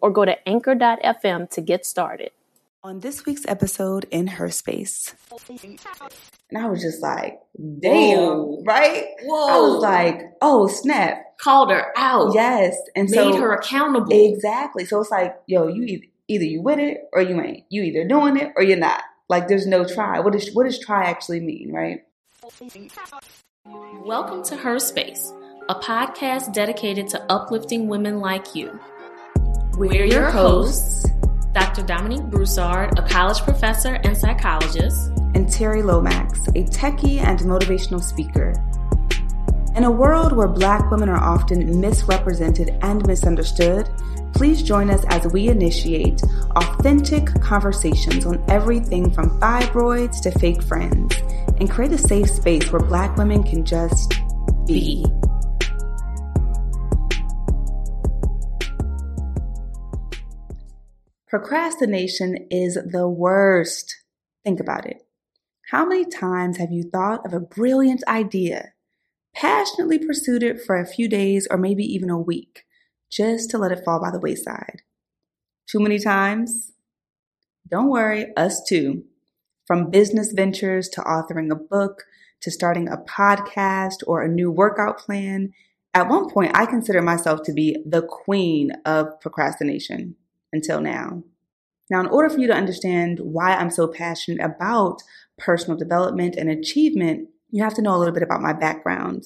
or go to anchor.fm to get started. On this week's episode in Her Space. And I was just like, damn, Whoa. right? Whoa. I was like, oh, snap. Called her out. Yes. And made so, her accountable. Exactly. So it's like, yo, you either, either you with it or you ain't. You either doing it or you're not. Like there's no try. What does what does try actually mean, right? Welcome to Her Space, a podcast dedicated to uplifting women like you. We're your hosts, Dr. Dominique Broussard, a college professor and psychologist, and Terri Lomax, a techie and motivational speaker. In a world where black women are often misrepresented and misunderstood, please join us as we initiate authentic conversations on everything from fibroids to fake friends and create a safe space where black women can just be. Procrastination is the worst. Think about it. How many times have you thought of a brilliant idea, passionately pursued it for a few days or maybe even a week, just to let it fall by the wayside? Too many times? Don't worry, us too. From business ventures to authoring a book to starting a podcast or a new workout plan, at one point I considered myself to be the queen of procrastination until now. Now, in order for you to understand why I'm so passionate about personal development and achievement, you have to know a little bit about my background.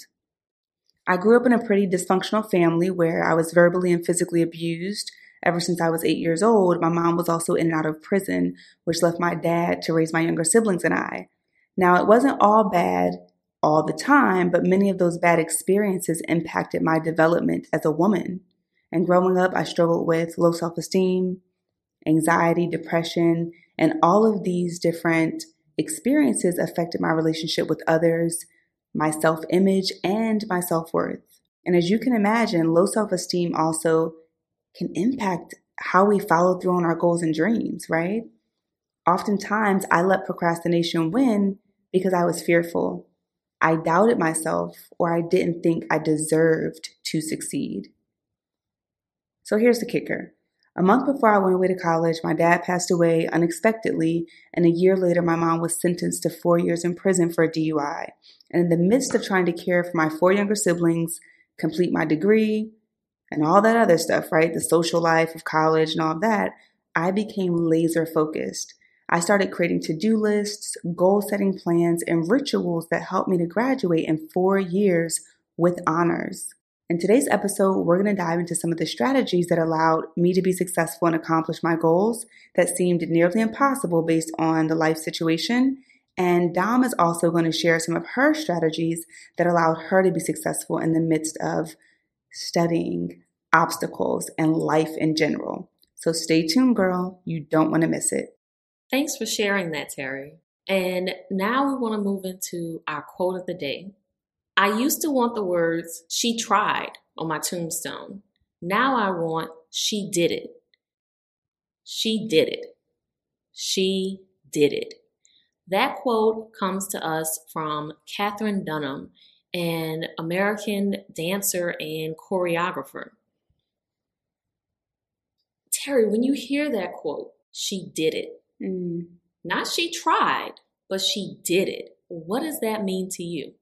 I grew up in a pretty dysfunctional family where I was verbally and physically abused. Ever since I was eight years old, my mom was also in and out of prison, which left my dad to raise my younger siblings and I. Now, it wasn't all bad all the time, but many of those bad experiences impacted my development as a woman. And growing up, I struggled with low self esteem, anxiety, depression, and all of these different experiences affected my relationship with others, my self image, and my self worth. And as you can imagine, low self esteem also can impact how we follow through on our goals and dreams, right? Oftentimes, I let procrastination win because I was fearful. I doubted myself or I didn't think I deserved to succeed. So here's the kicker. A month before I went away to college, my dad passed away unexpectedly, and a year later, my mom was sentenced to four years in prison for a DUI. And in the midst of trying to care for my four younger siblings, complete my degree, and all that other stuff, right? The social life of college and all that, I became laser focused. I started creating to do lists, goal setting plans, and rituals that helped me to graduate in four years with honors. In today's episode, we're going to dive into some of the strategies that allowed me to be successful and accomplish my goals that seemed nearly impossible based on the life situation. And Dom is also going to share some of her strategies that allowed her to be successful in the midst of studying, obstacles, and life in general. So stay tuned, girl. You don't want to miss it. Thanks for sharing that, Terri. And now we want to move into our quote of the day. I used to want the words, she tried on my tombstone. Now I want, she did it. She did it. She did it. That quote comes to us from Katherine Dunham, an American dancer and choreographer. Terri, when you hear that quote, she did it. Mm. Not she tried, but she did it. What does that mean to you?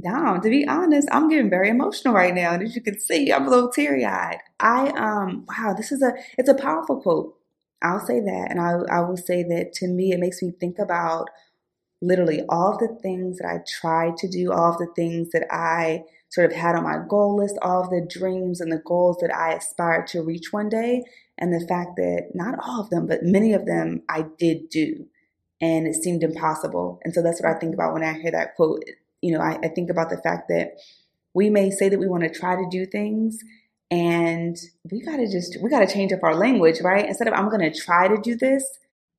Down. To be honest, I'm getting very emotional right now. And as you can see, I'm a little teary eyed. I, um, wow, this is a, it's a powerful quote. I'll say that. And I, I will say that to me, it makes me think about literally all the things that I tried to do, all the things that I sort of had on my goal list, all of the dreams and the goals that I aspired to reach one day. And the fact that not all of them, but many of them I did do. And it seemed impossible. And so that's what I think about when I hear that quote you know, I, I think about the fact that we may say that we want to try to do things And we gotta just, we gotta change up our language, right? Instead of I'm gonna try to do this,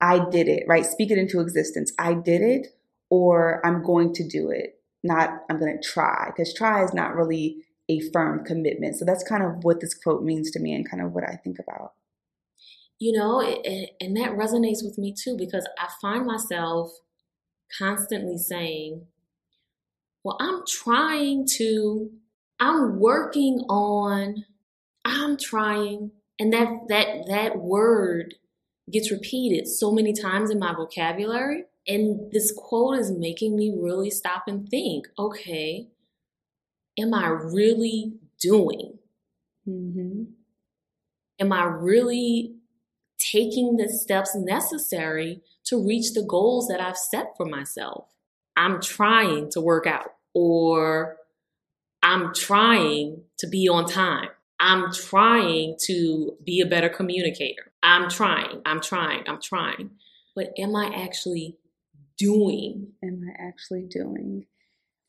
I did it, right? Speak it into existence. I did it, or I'm going to do it, not I'm gonna try, because try is not really a firm commitment. So that's kind of what this quote means to me and kind of what I think about. You know, it, and that resonates with me too because I find myself constantly saying, Well, I'm trying to, I'm working on, I'm trying. And that that that word gets repeated so many times in my vocabulary. And this quote is making me really stop and think, okay, am I really doing? Mm-hmm. Am I really taking the steps necessary to reach the goals that I've set for myself? I'm trying to work out, or I'm trying to be on time. I'm trying to be a better communicator. I'm trying, I'm trying, I'm trying. But am I actually doing? Am I actually doing?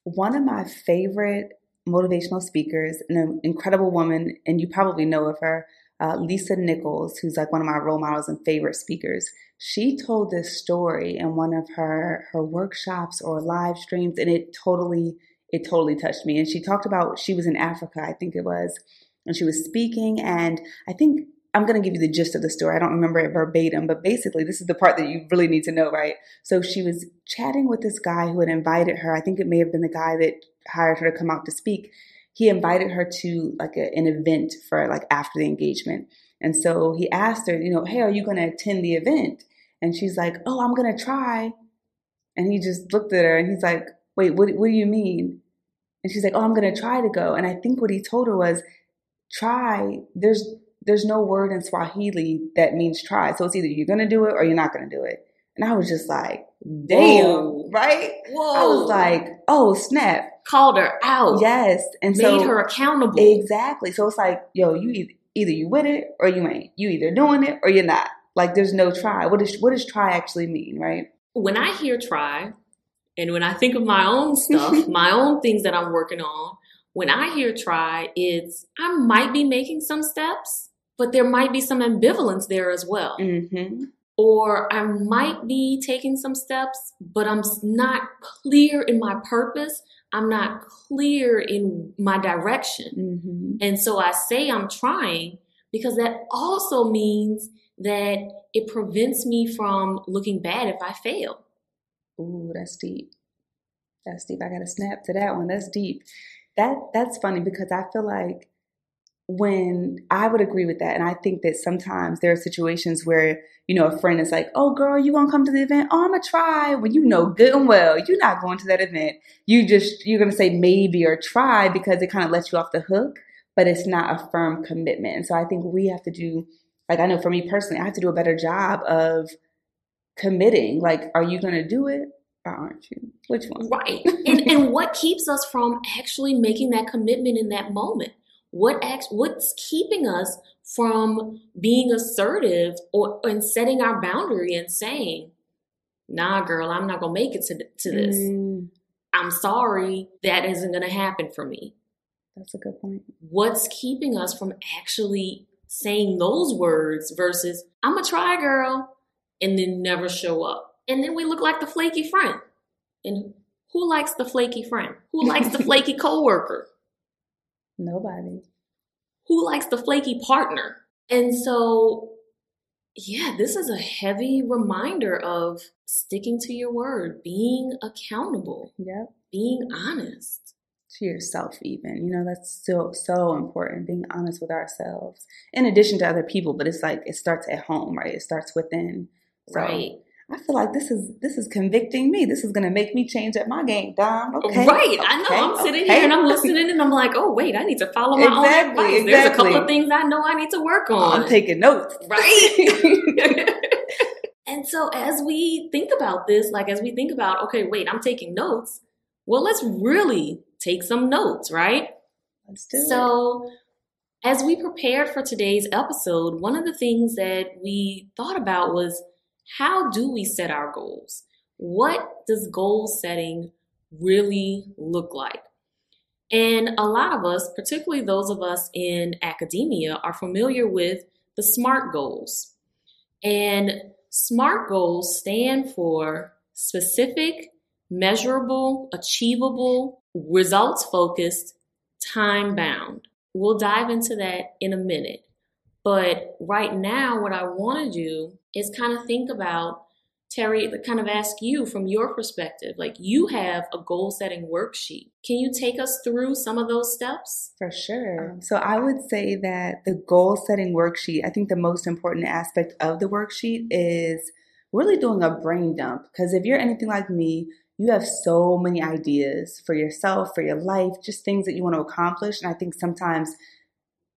One of my favorite motivational speakers, an incredible woman, and you probably know of her, uh, Lisa Nichols, who's like one of my role models and favorite speakers. She told this story in one of her her workshops or live streams, and it totally it totally touched me. And she talked about she was in Africa, I think it was, and she was speaking, and I think I'm going to give you the gist of the story. I don't remember it verbatim, but basically, this is the part that you really need to know, right? So she was chatting with this guy who had invited her. I think it may have been the guy that hired her to come out to speak, he invited her to like a, an event for like after the engagement. And so he asked her, you know, hey, are you going to attend the event? And she's like, oh, I'm going to try. And he just looked at her and he's like, wait, what, what do you mean? And she's like, oh, I'm going to try to go. And I think what he told her was, try, there's, there's no word in Swahili that means try. So it's either you're going to do it or you're not going to do it. And I was just like, damn, Whoa. right? Whoa. I was like, oh, snap called her out. Yes, and made so, her accountable. Exactly. So it's like, yo, you either, either you with it or you ain't. You either doing it or you're not. Like there's no try. What does what does try actually mean, right? When I hear try, and when I think of my own stuff, my own things that I'm working on, when I hear try, it's I might be making some steps, but there might be some ambivalence there as well. Mm-hmm or I might be taking some steps, but I'm not clear in my purpose. I'm not clear in my direction. Mm-hmm. And so I say I'm trying because that also means that it prevents me from looking bad if I fail. Ooh, that's deep. That's deep. I got to snap to that one. That's deep. That that's funny because I feel like when I would agree with that. And I think that sometimes there are situations where, you know, a friend is like, oh, girl, you gonna come to the event? Oh, I'm gonna try. When you know good and well, you're not going to that event. You just, you're gonna say maybe or try because it kind of lets you off the hook, but it's not a firm commitment. And so I think we have to do, like, I know for me personally, I have to do a better job of committing. Like, are you gonna do it? Aren't you? Which one? Right. and, and what keeps us from actually making that commitment in that moment? What act, what's keeping us from being assertive or and setting our boundary and saying, "Nah, girl, I'm not gonna make it to to this. Mm. I'm sorry, that isn't gonna happen for me." That's a good point. What's keeping us from actually saying those words versus "I'm gonna try, girl," and then never show up, and then we look like the flaky friend. And who likes the flaky friend? Who likes the flaky coworker? Nobody. Who likes the flaky partner? And so, yeah, this is a heavy reminder of sticking to your word, being accountable, yep. being honest. To yourself, even. You know, that's so, so important, being honest with ourselves, in addition to other people, but it's like it starts at home, right? It starts within. So, right. I feel like this is this is convicting me. This is going to make me change up my game, Dom. Okay, right? I know. I'm sitting okay. here and I'm listening, and I'm like, oh wait, I need to follow my exactly, own advice. Exactly. There's a couple of things I know I need to work on. I'm taking notes, right? and so as we think about this, like as we think about, okay, wait, I'm taking notes. Well, let's really take some notes, right? Let's do it. so, it. as we prepared for today's episode, one of the things that we thought about was how do we set our goals? What does goal setting really look like? And a lot of us, particularly those of us in academia, are familiar with the SMART goals. And SMART goals stand for specific, measurable, achievable, results focused, time bound. We'll dive into that in a minute. But right now, what I want to do is kind of think about Terri, kind of ask you from your perspective, like you have a goal setting worksheet. Can you take us through some of those steps? For sure. Um, so I would say that the goal setting worksheet, I think the most important aspect of the worksheet is really doing a brain dump. Because if you're anything like me, you have so many ideas for yourself, for your life, just things that you want to accomplish. And I think sometimes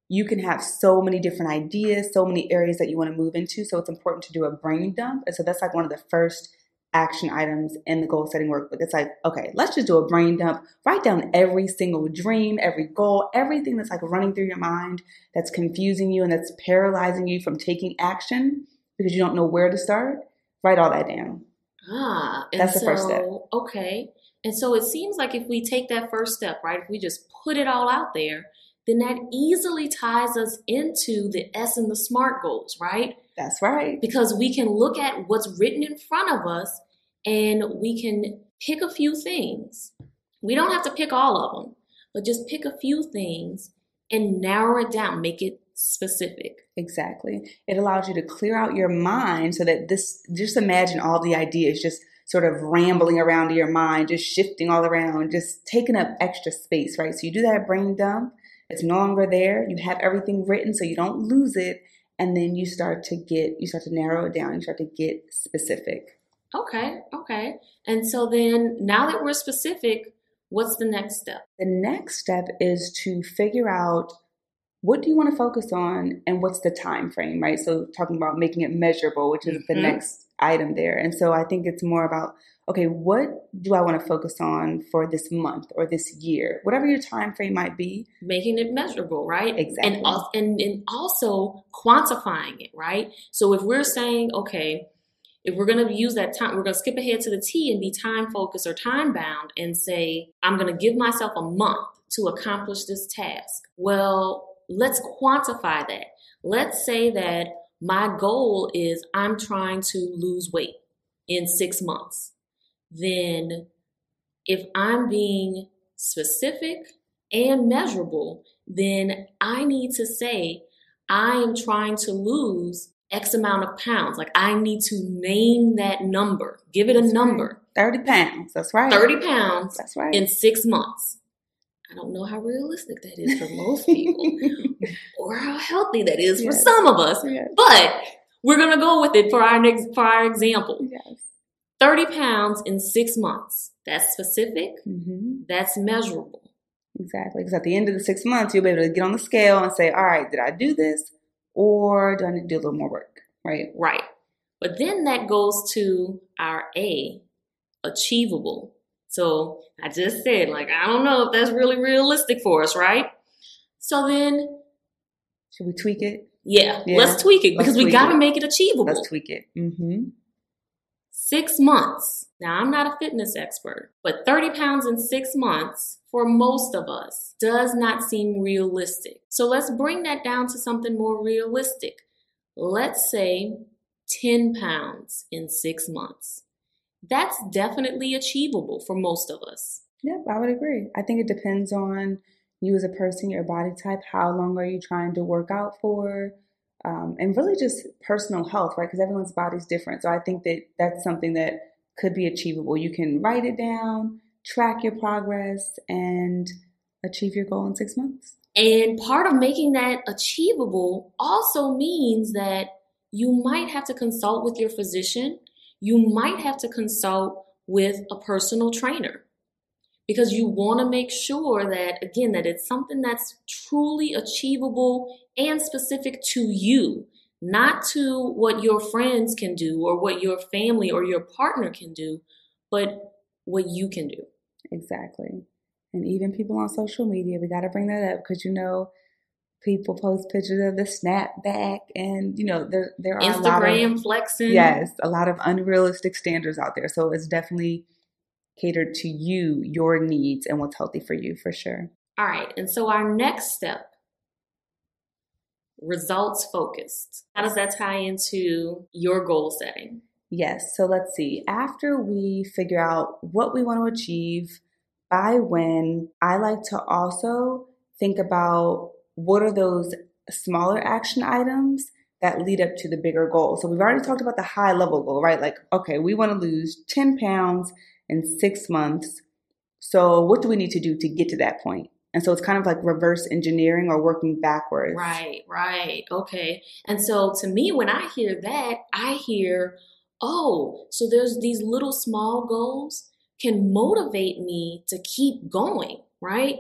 you can have so many different ideas, so many areas that you want to move into. So it's important to do a brain dump. And so that's like one of the first action items in the goal setting workbook. It's like, okay, let's just do a brain dump. Write down every single dream, every goal, everything that's like running through your mind that's confusing you and that's paralyzing you from taking action because you don't know where to start. Write all that down. Ah, that's the so, first step. Okay. And so it seems like if we take that first step, right, if we just put it all out there, then that easily ties us into the S and the SMART goals, right? That's right. Because we can look at what's written in front of us and we can pick a few things. We don't have to pick all of them, but just pick a few things and narrow it down, make it specific. Exactly. It allows you to clear out your mind so that this, just imagine all the ideas just sort of rambling around in your mind, just shifting all around, just taking up extra space, right? So you do that brain dump it's no longer there. You have everything written so you don't lose it. And then you start to get, you start to narrow it down. You start to get specific. Okay, okay. And so then now that we're specific, what's the next step? The next step is to figure out what do you want to focus on and what's the time frame, right? So talking about making it measurable, which is mm-hmm. the next item there. And so I think it's more about okay, what do I want to focus on for this month or this year, whatever your time frame might be. Making it measurable, right? Exactly. And, also, and, and also quantifying it, right? So if we're saying, okay, if we're going to use that time, we're going to skip ahead to the T and be time focused or time bound and say, I'm going to give myself a month to accomplish this task. Well, let's quantify that. Let's say that my goal is I'm trying to lose weight in six months then if I'm being specific and measurable, then I need to say, I am trying to lose X amount of pounds. Like I need to name that number, give it a number. Right. 30 pounds. That's right. 30 pounds. That's right. In six months. I don't know how realistic that is for most people or how healthy that is yes. for some of us, yes. but we're going to go with it for our next, for our example. Yes. 30 pounds in six months. That's specific. Mm-hmm. That's measurable. Exactly. Because at the end of the six months, you'll be able to get on the scale and say, all right, did I do this? Or do I need to do a little more work? Right? Right. But then that goes to our A, achievable. So I just said, like, I don't know if that's really realistic for us, right? So then. Should we tweak it? Yeah, yeah. let's tweak it because we got to make it achievable. Let's tweak it. Mm-hmm. Six months. Now, I'm not a fitness expert, but 30 pounds in six months for most of us does not seem realistic. So let's bring that down to something more realistic. Let's say 10 pounds in six months. That's definitely achievable for most of us. Yep, I would agree. I think it depends on you as a person, your body type. How long are you trying to work out for? um, and really just personal health, right? Because everyone's body's different. So I think that that's something that could be achievable. You can write it down, track your progress, and achieve your goal in six months. And part of making that achievable also means that you might have to consult with your physician. You might have to consult with a personal trainer because you want to make sure that again that it's something that's truly achievable and specific to you not to what your friends can do or what your family or your partner can do but what you can do. Exactly. And even people on social media we got to bring that up because you know people post pictures of the snapback and you know there there are Instagram a lot of, flexing yes a lot of unrealistic standards out there so it's definitely catered to you, your needs, and what's healthy for you for sure. All right, and so our next step results focused. How does that tie into your goal setting? Yes. So let's see. After we figure out what we want to achieve by when, I like to also think about what are those smaller action items that lead up to the bigger goal. So we've already talked about the high level goal, right? Like, okay, we want to lose 10 pounds in six months. So what do we need to do to get to that point? And so it's kind of like reverse engineering or working backwards. Right, right. Okay. And so to me, when I hear that, I hear, oh, so there's these little small goals can motivate me to keep going, right?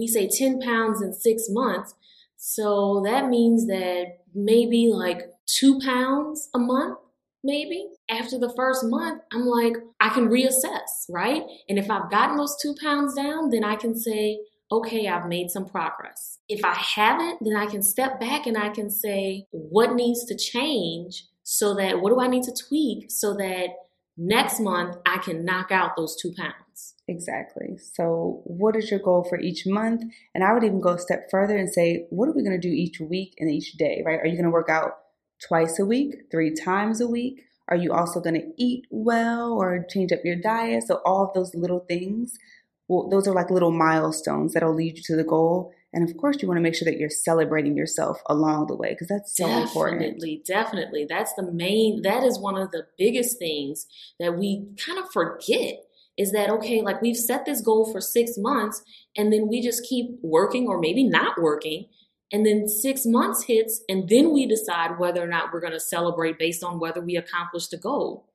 We say 10 pounds in six months. So that means that maybe like two pounds a month, maybe. After the first month, I'm like, I can reassess, right? And if I've gotten those two pounds down, then I can say, okay, I've made some progress. If I haven't, then I can step back and I can say, what needs to change so that, what do I need to tweak so that next month I can knock out those two pounds? Exactly. So, what is your goal for each month? And I would even go a step further and say, what are we going to do each week and each day, right? Are you going to work out twice a week, three times a week? Are you also going to eat well or change up your diet? So, all of those little things well, those are like little milestones that'll lead you to the goal. And of course, you want to make sure that you're celebrating yourself along the way because that's so definitely, important. Definitely, definitely. That's the main, that is one of the biggest things that we kind of forget is that, okay, like we've set this goal for six months and then we just keep working or maybe not working. And then six months hits and then we decide whether or not we're going to celebrate based on whether we accomplished the goal.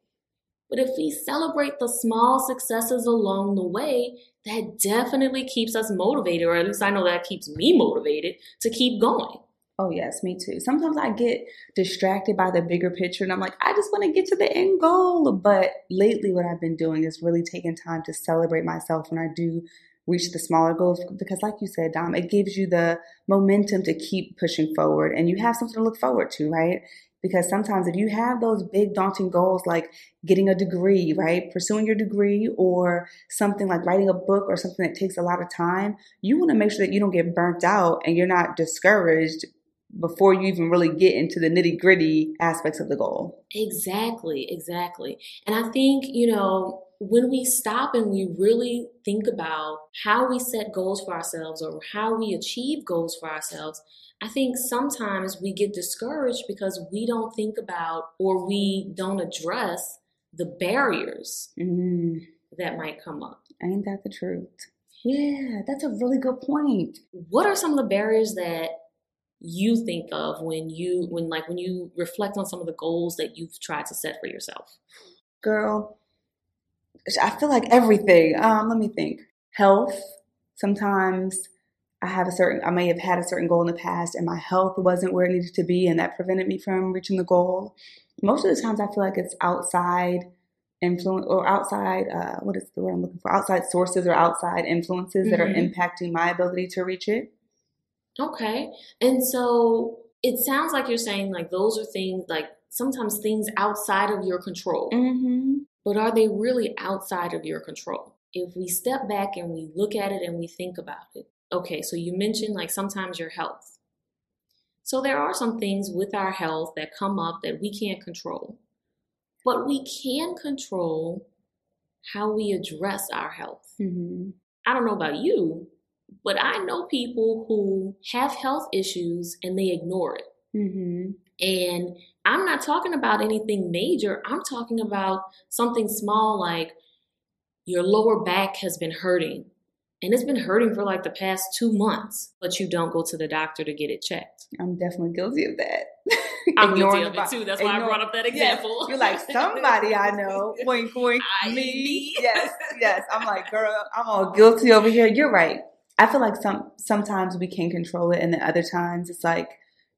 But if we celebrate the small successes along the way, that definitely keeps us motivated, or at least I know that keeps me motivated to keep going. Oh, yes, me too. Sometimes I get distracted by the bigger picture and I'm like, I just want to get to the end goal. But lately, what I've been doing is really taking time to celebrate myself when I do reach the smaller goals because, like you said, Dom, it gives you the momentum to keep pushing forward and you have something to look forward to, right? Because sometimes if you have those big daunting goals like getting a degree, right? Pursuing your degree or something like writing a book or something that takes a lot of time, you want to make sure that you don't get burnt out and you're not discouraged before you even really get into the nitty gritty aspects of the goal. Exactly, exactly. And I think, you know, when we stop and we really think about how we set goals for ourselves or how we achieve goals for ourselves, I think sometimes we get discouraged because we don't think about or we don't address the barriers mm. that might come up. Ain't that the truth? Yeah, that's a really good point. What are some of the barriers that you think of when you when like when you reflect on some of the goals that you've tried to set for yourself? Girl, I feel like everything. Um, let me think. Health. Sometimes I have a certain, I may have had a certain goal in the past and my health wasn't where it needed to be and that prevented me from reaching the goal. Most of the times I feel like it's outside influence or outside, uh, what is the word I'm looking for? Outside sources or outside influences mm-hmm. that are mm-hmm. impacting my ability to reach it. Okay. And so it sounds like you're saying like those are things like sometimes things outside of your control. Mm-hmm. But are they really outside of your control? If we step back and we look at it and we think about it, okay, so you mentioned like sometimes your health. So there are some things with our health that come up that we can't control. But we can control how we address our health. Mm-hmm. I don't know about you, but I know people who have health issues and they ignore it. Mm-hmm. And I'm not talking about anything major. I'm talking about something small like your lower back has been hurting and it's been hurting for like the past two months, but you don't go to the doctor to get it checked. I'm definitely guilty of that. I'm guilty of it too. That's why I brought up that example. Yes. You're like somebody I know. Wink, wink. I me. Yes, yes. I'm like, girl, I'm all guilty over here. You're right. I feel like some sometimes we can control it, and then other times it's like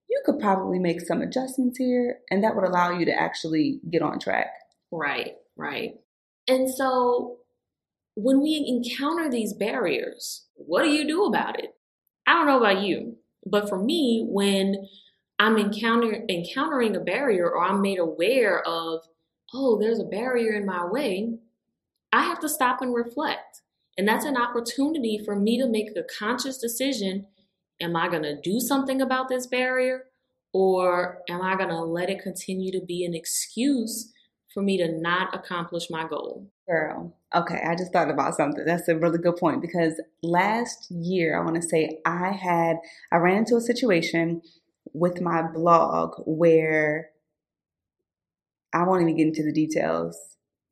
you could probably make some adjustments here, and that would allow you to actually get on track. Right, right. And so when we encounter these barriers, what do you do about it? I don't know about you, but for me, when I'm encounter, encountering a barrier or I'm made aware of, oh, there's a barrier in my way, I have to stop and reflect. And that's an opportunity for me to make a conscious decision. Am I going to do something about this barrier? Or am I going to let it continue to be an excuse for me to not accomplish my goal? Girl, okay, I just thought about something. That's a really good point because last year, I want to say I had, I ran into a situation with my blog where I won't even get into the details.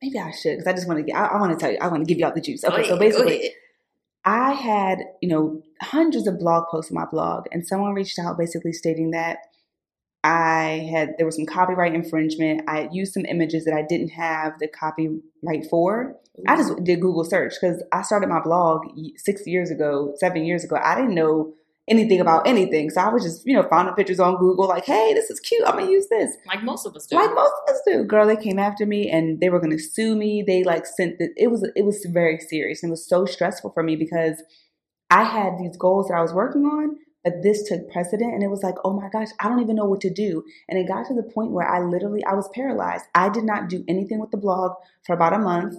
Maybe I should because I just want to get, I, I want to tell you, I want to give you all the juice. Okay, so basically, I had, you know, hundreds of blog posts on my blog, and someone reached out basically stating that I had there was some copyright infringement. I used some images that I didn't have the copyright for. I just did Google search because I started my blog six years ago, seven years ago. I didn't know anything about anything, so I was just you know finding pictures on Google like, hey, this is cute. I'm gonna use this. Like most of us do. Like most of us do. Girl, they came after me and they were gonna sue me. They like sent the, it was it was very serious and it was so stressful for me because I had these goals that I was working on but this took precedent and it was like, oh my gosh, I don't even know what to do. And it got to the point where I literally, I was paralyzed. I did not do anything with the blog for about a month.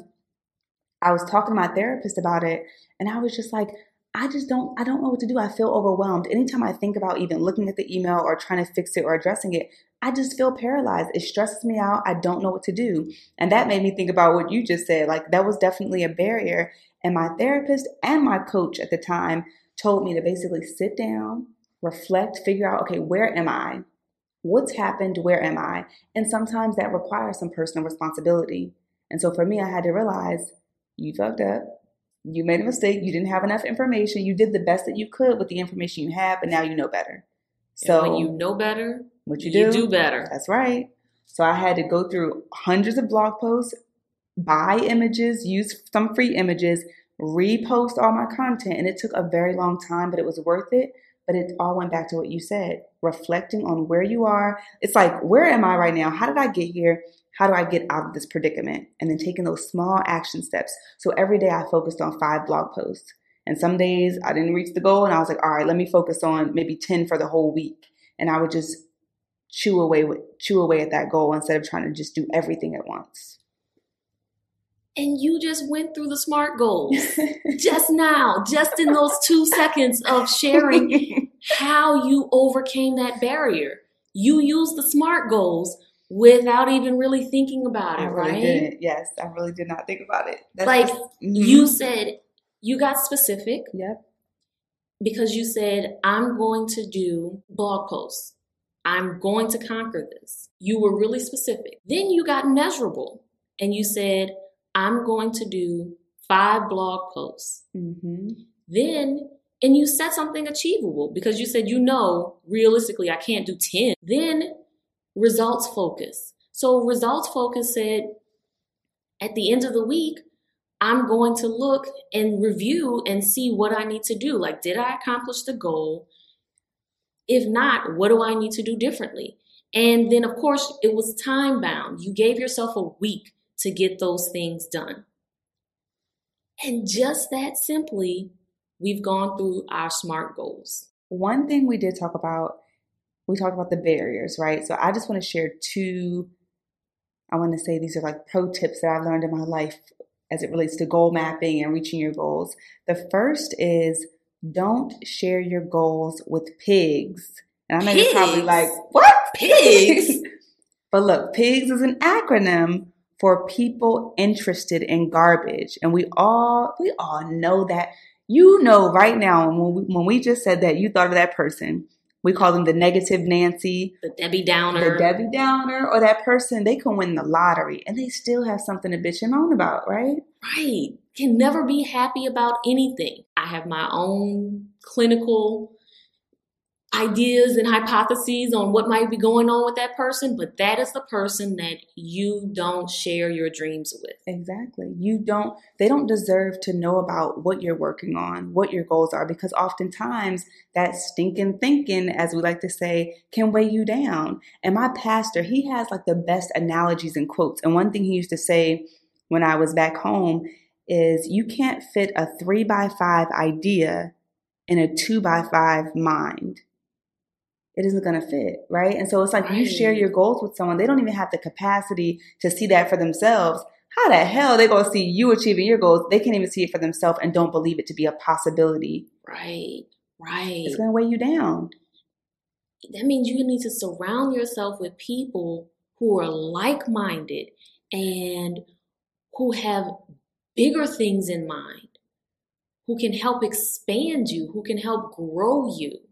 I was talking to my therapist about it and I was just like, I just don't I don't know what to do. I feel overwhelmed. Anytime I think about even looking at the email or trying to fix it or addressing it, I just feel paralyzed. It stresses me out. I don't know what to do. And that made me think about what you just said. Like that was definitely a barrier. And my therapist and my coach at the time told me to basically sit down, reflect, figure out, okay, where am I? What's happened? Where am I? And sometimes that requires some personal responsibility. And so for me, I had to realize you fucked up. You made a mistake. You didn't have enough information. You did the best that you could with the information you had, but now you know better. So and when you know better, what you do, you do better. That's right. So I had to go through hundreds of blog posts, buy images, use some free images, repost all my content. And it took a very long time, but it was worth it. But it all went back to what you said reflecting on where you are. It's like, where am I right now? How did I get here? How do I get out of this predicament? And then taking those small action steps. So every day I focused on five blog posts. And some days I didn't reach the goal and I was like, all right, let me focus on maybe 10 for the whole week. And I would just chew away with, chew away at that goal instead of trying to just do everything at once and you just went through the SMART goals just now, just in those two seconds of sharing how you overcame that barrier. You used the SMART goals without even really thinking about it, I really right? Didn't. Yes, I really did not think about it. That's like just, mm-hmm. you said, you got specific. Yep. Because you said, I'm going to do blog posts. I'm going to conquer this. You were really specific. Then you got measurable and you said, I'm going to do five blog posts. Mm-hmm. Then, and you set something achievable because you said, you know, realistically, I can't do 10. Then results focus. So results focus said, at the end of the week, I'm going to look and review and see what I need to do. Like, did I accomplish the goal? If not, what do I need to do differently? And then, of course, it was time bound. You gave yourself a week to get those things done. And just that simply, we've gone through our SMART goals. One thing we did talk about, we talked about the barriers, right? So I just want to share two, I want to say these are like pro tips that I've learned in my life as it relates to goal mapping and reaching your goals. The first is don't share your goals with pigs. And I know you're probably like, what? Pigs? but look, pigs is an acronym for people interested in garbage. And we all, we all know that. You know right now when we, when we just said that, you thought of that person. We call them the negative Nancy, the Debbie Downer, the Debbie Downer, or that person. They can win the lottery and they still have something to bitch and moan about, right? Right. Can never be happy about anything. I have my own clinical ideas and hypotheses on what might be going on with that person, but that is the person that you don't share your dreams with. Exactly. You don't, they don't deserve to know about what you're working on, what your goals are, because oftentimes that stinking thinking, as we like to say, can weigh you down. And my pastor, he has like the best analogies and quotes. And one thing he used to say when I was back home is you can't fit a three by five idea in a two by five mind it isn't going to fit, right? And so it's like right. you share your goals with someone, they don't even have the capacity to see that for themselves. how the hell they gonna see you achieving your goals? They can't even see it for themselves and don't believe it to be a possibility. Right, right. It's gonna weigh you down. That means you need to surround yourself with people who are like minded and who have bigger things in mind, who can help expand you, who can help grow you.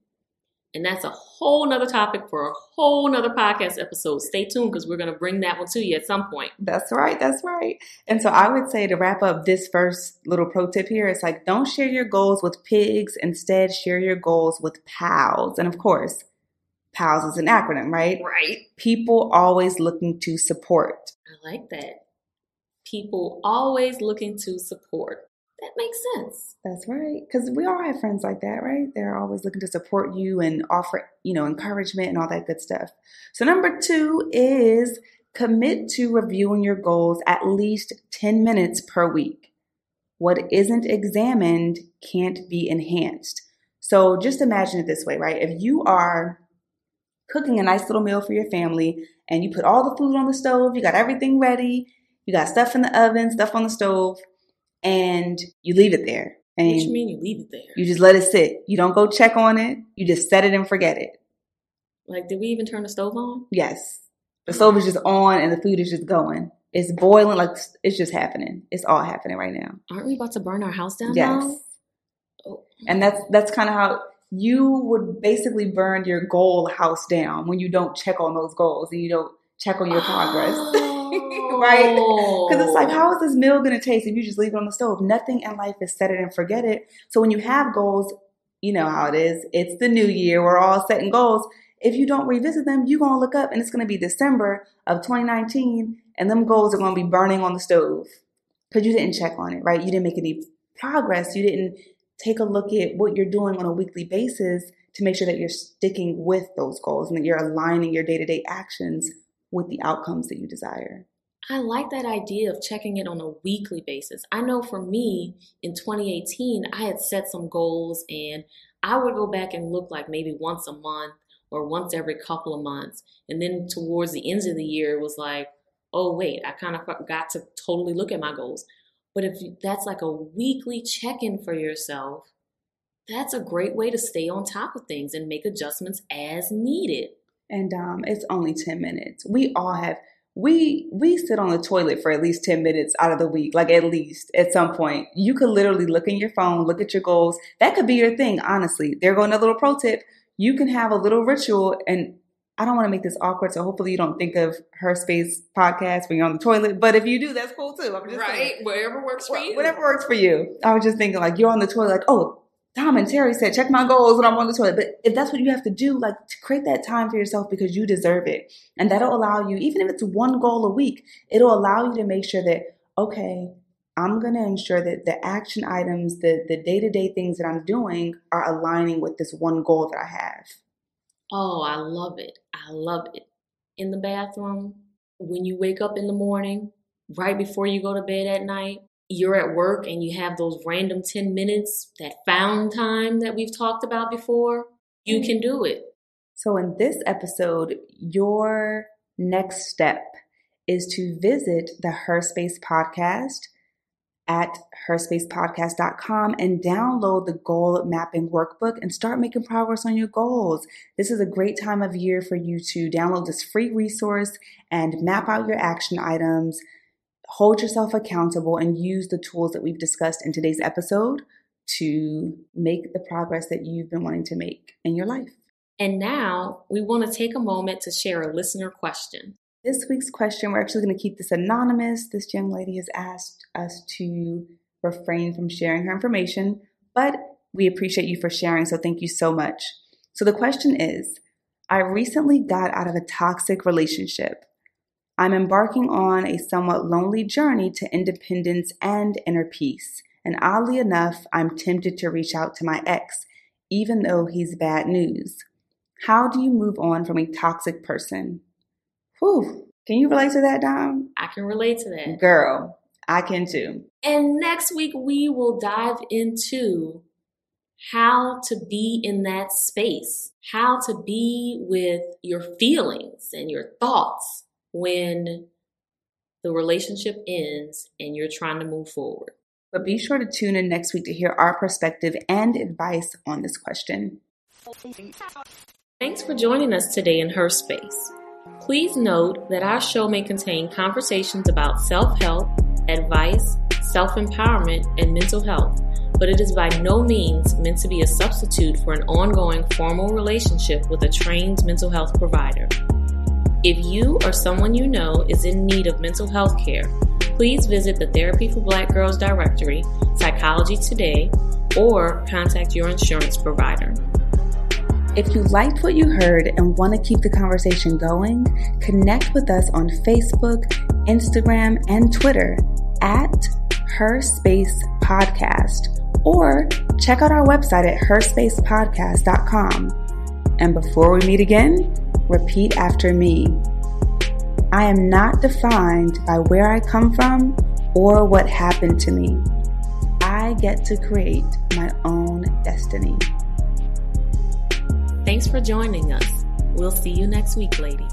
And that's a whole nother topic for a whole nother podcast episode. Stay tuned because we're going to bring that one to you at some point. That's right. That's right. And so I would say to wrap up this first little pro tip here, it's like don't share your goals with pigs. Instead, share your goals with pals. And of course, PALS is an acronym, right? Right. People always looking to support. I like that. People always looking to support. That makes sense. That's right. Because we all have friends like that, right? They're always looking to support you and offer, you know, encouragement and all that good stuff. So, number two is commit to reviewing your goals at least 10 minutes per week. What isn't examined can't be enhanced. So, just imagine it this way, right? If you are cooking a nice little meal for your family and you put all the food on the stove, you got everything ready, you got stuff in the oven, stuff on the stove, and you leave it there. And what you mean you leave it there? You just let it sit. You don't go check on it. You just set it and forget it. Like, did we even turn the stove on? Yes. The stove is just on and the food is just going. It's boiling like it's just happening. It's all happening right now. Aren't we about to burn our house down yes. Oh. And that's that's kind of how you would basically burn your goal house down when you don't check on those goals and you don't check on your progress. Right? Because it's like, how is this meal going to taste if you just leave it on the stove? Nothing in life is set it and forget it. So when you have goals, you know how it is. It's the new year. We're all setting goals. If you don't revisit them, you're going to look up and it's going to be December of 2019 and them goals are going to be burning on the stove because you didn't check on it, right? You didn't make any progress. You didn't take a look at what you're doing on a weekly basis to make sure that you're sticking with those goals and that you're aligning your day to day actions with the outcomes that you desire. I like that idea of checking it on a weekly basis. I know for me in 2018, I had set some goals and I would go back and look like maybe once a month or once every couple of months. And then towards the end of the year, it was like, oh, wait, I kind of got to totally look at my goals. But if that's like a weekly check in for yourself, that's a great way to stay on top of things and make adjustments as needed. And um, it's only 10 minutes. We all have we we sit on the toilet for at least 10 minutes out of the week like at least at some point you could literally look in your phone look at your goals that could be your thing honestly there go another little pro tip you can have a little ritual and I don't want to make this awkward, so hopefully you don't think of her space podcast when you're on the toilet. But if you do, that's cool too. I'm just right, saying, whatever works for you. Whatever works for you. I was just thinking like you're on the toilet, like oh, Dom and Terri said check my goals when I'm on the toilet. But if that's what you have to do, like to create that time for yourself because you deserve it, and that'll allow you, even if it's one goal a week, it'll allow you to make sure that okay, I'm going to ensure that the action items, the the day to day things that I'm doing are aligning with this one goal that I have. Oh, I love it. I love it. In the bathroom, when you wake up in the morning, right before you go to bed at night, you're at work and you have those random 10 minutes, that found time that we've talked about before, you mm-hmm. can do it. So, in this episode, your next step is to visit the Her Space podcast at herspacepodcast.com and download the goal mapping workbook and start making progress on your goals. This is a great time of year for you to download this free resource and map out your action items, hold yourself accountable, and use the tools that we've discussed in today's episode to make the progress that you've been wanting to make in your life. And now we want to take a moment to share a listener question. This week's question, we're actually going to keep this anonymous. This young lady has asked us to refrain from sharing her information, but we appreciate you for sharing, so thank you so much. So the question is I recently got out of a toxic relationship. I'm embarking on a somewhat lonely journey to independence and inner peace. And oddly enough, I'm tempted to reach out to my ex, even though he's bad news. How do you move on from a toxic person? Whew. Can you relate to that, Dom? I can relate to that. Girl, I can too. And next week, we will dive into how to be in that space, how to be with your feelings and your thoughts when the relationship ends and you're trying to move forward. But be sure to tune in next week to hear our perspective and advice on this question. Thanks for joining us today in Her Space. Please note that our show may contain conversations about self help, advice, self empowerment, and mental health, but it is by no means meant to be a substitute for an ongoing formal relationship with a trained mental health provider. If you or someone you know is in need of mental health care, please visit the Therapy for Black Girls directory, Psychology Today, or contact your insurance provider. If you liked what you heard and want to keep the conversation going, connect with us on Facebook, Instagram, and Twitter at Her Space Podcast, or check out our website at herspacepodcast.com. And before we meet again, repeat after me. I am not defined by where I come from or what happened to me. I get to create my own destiny. Thanks for joining us. We'll see you next week, lady.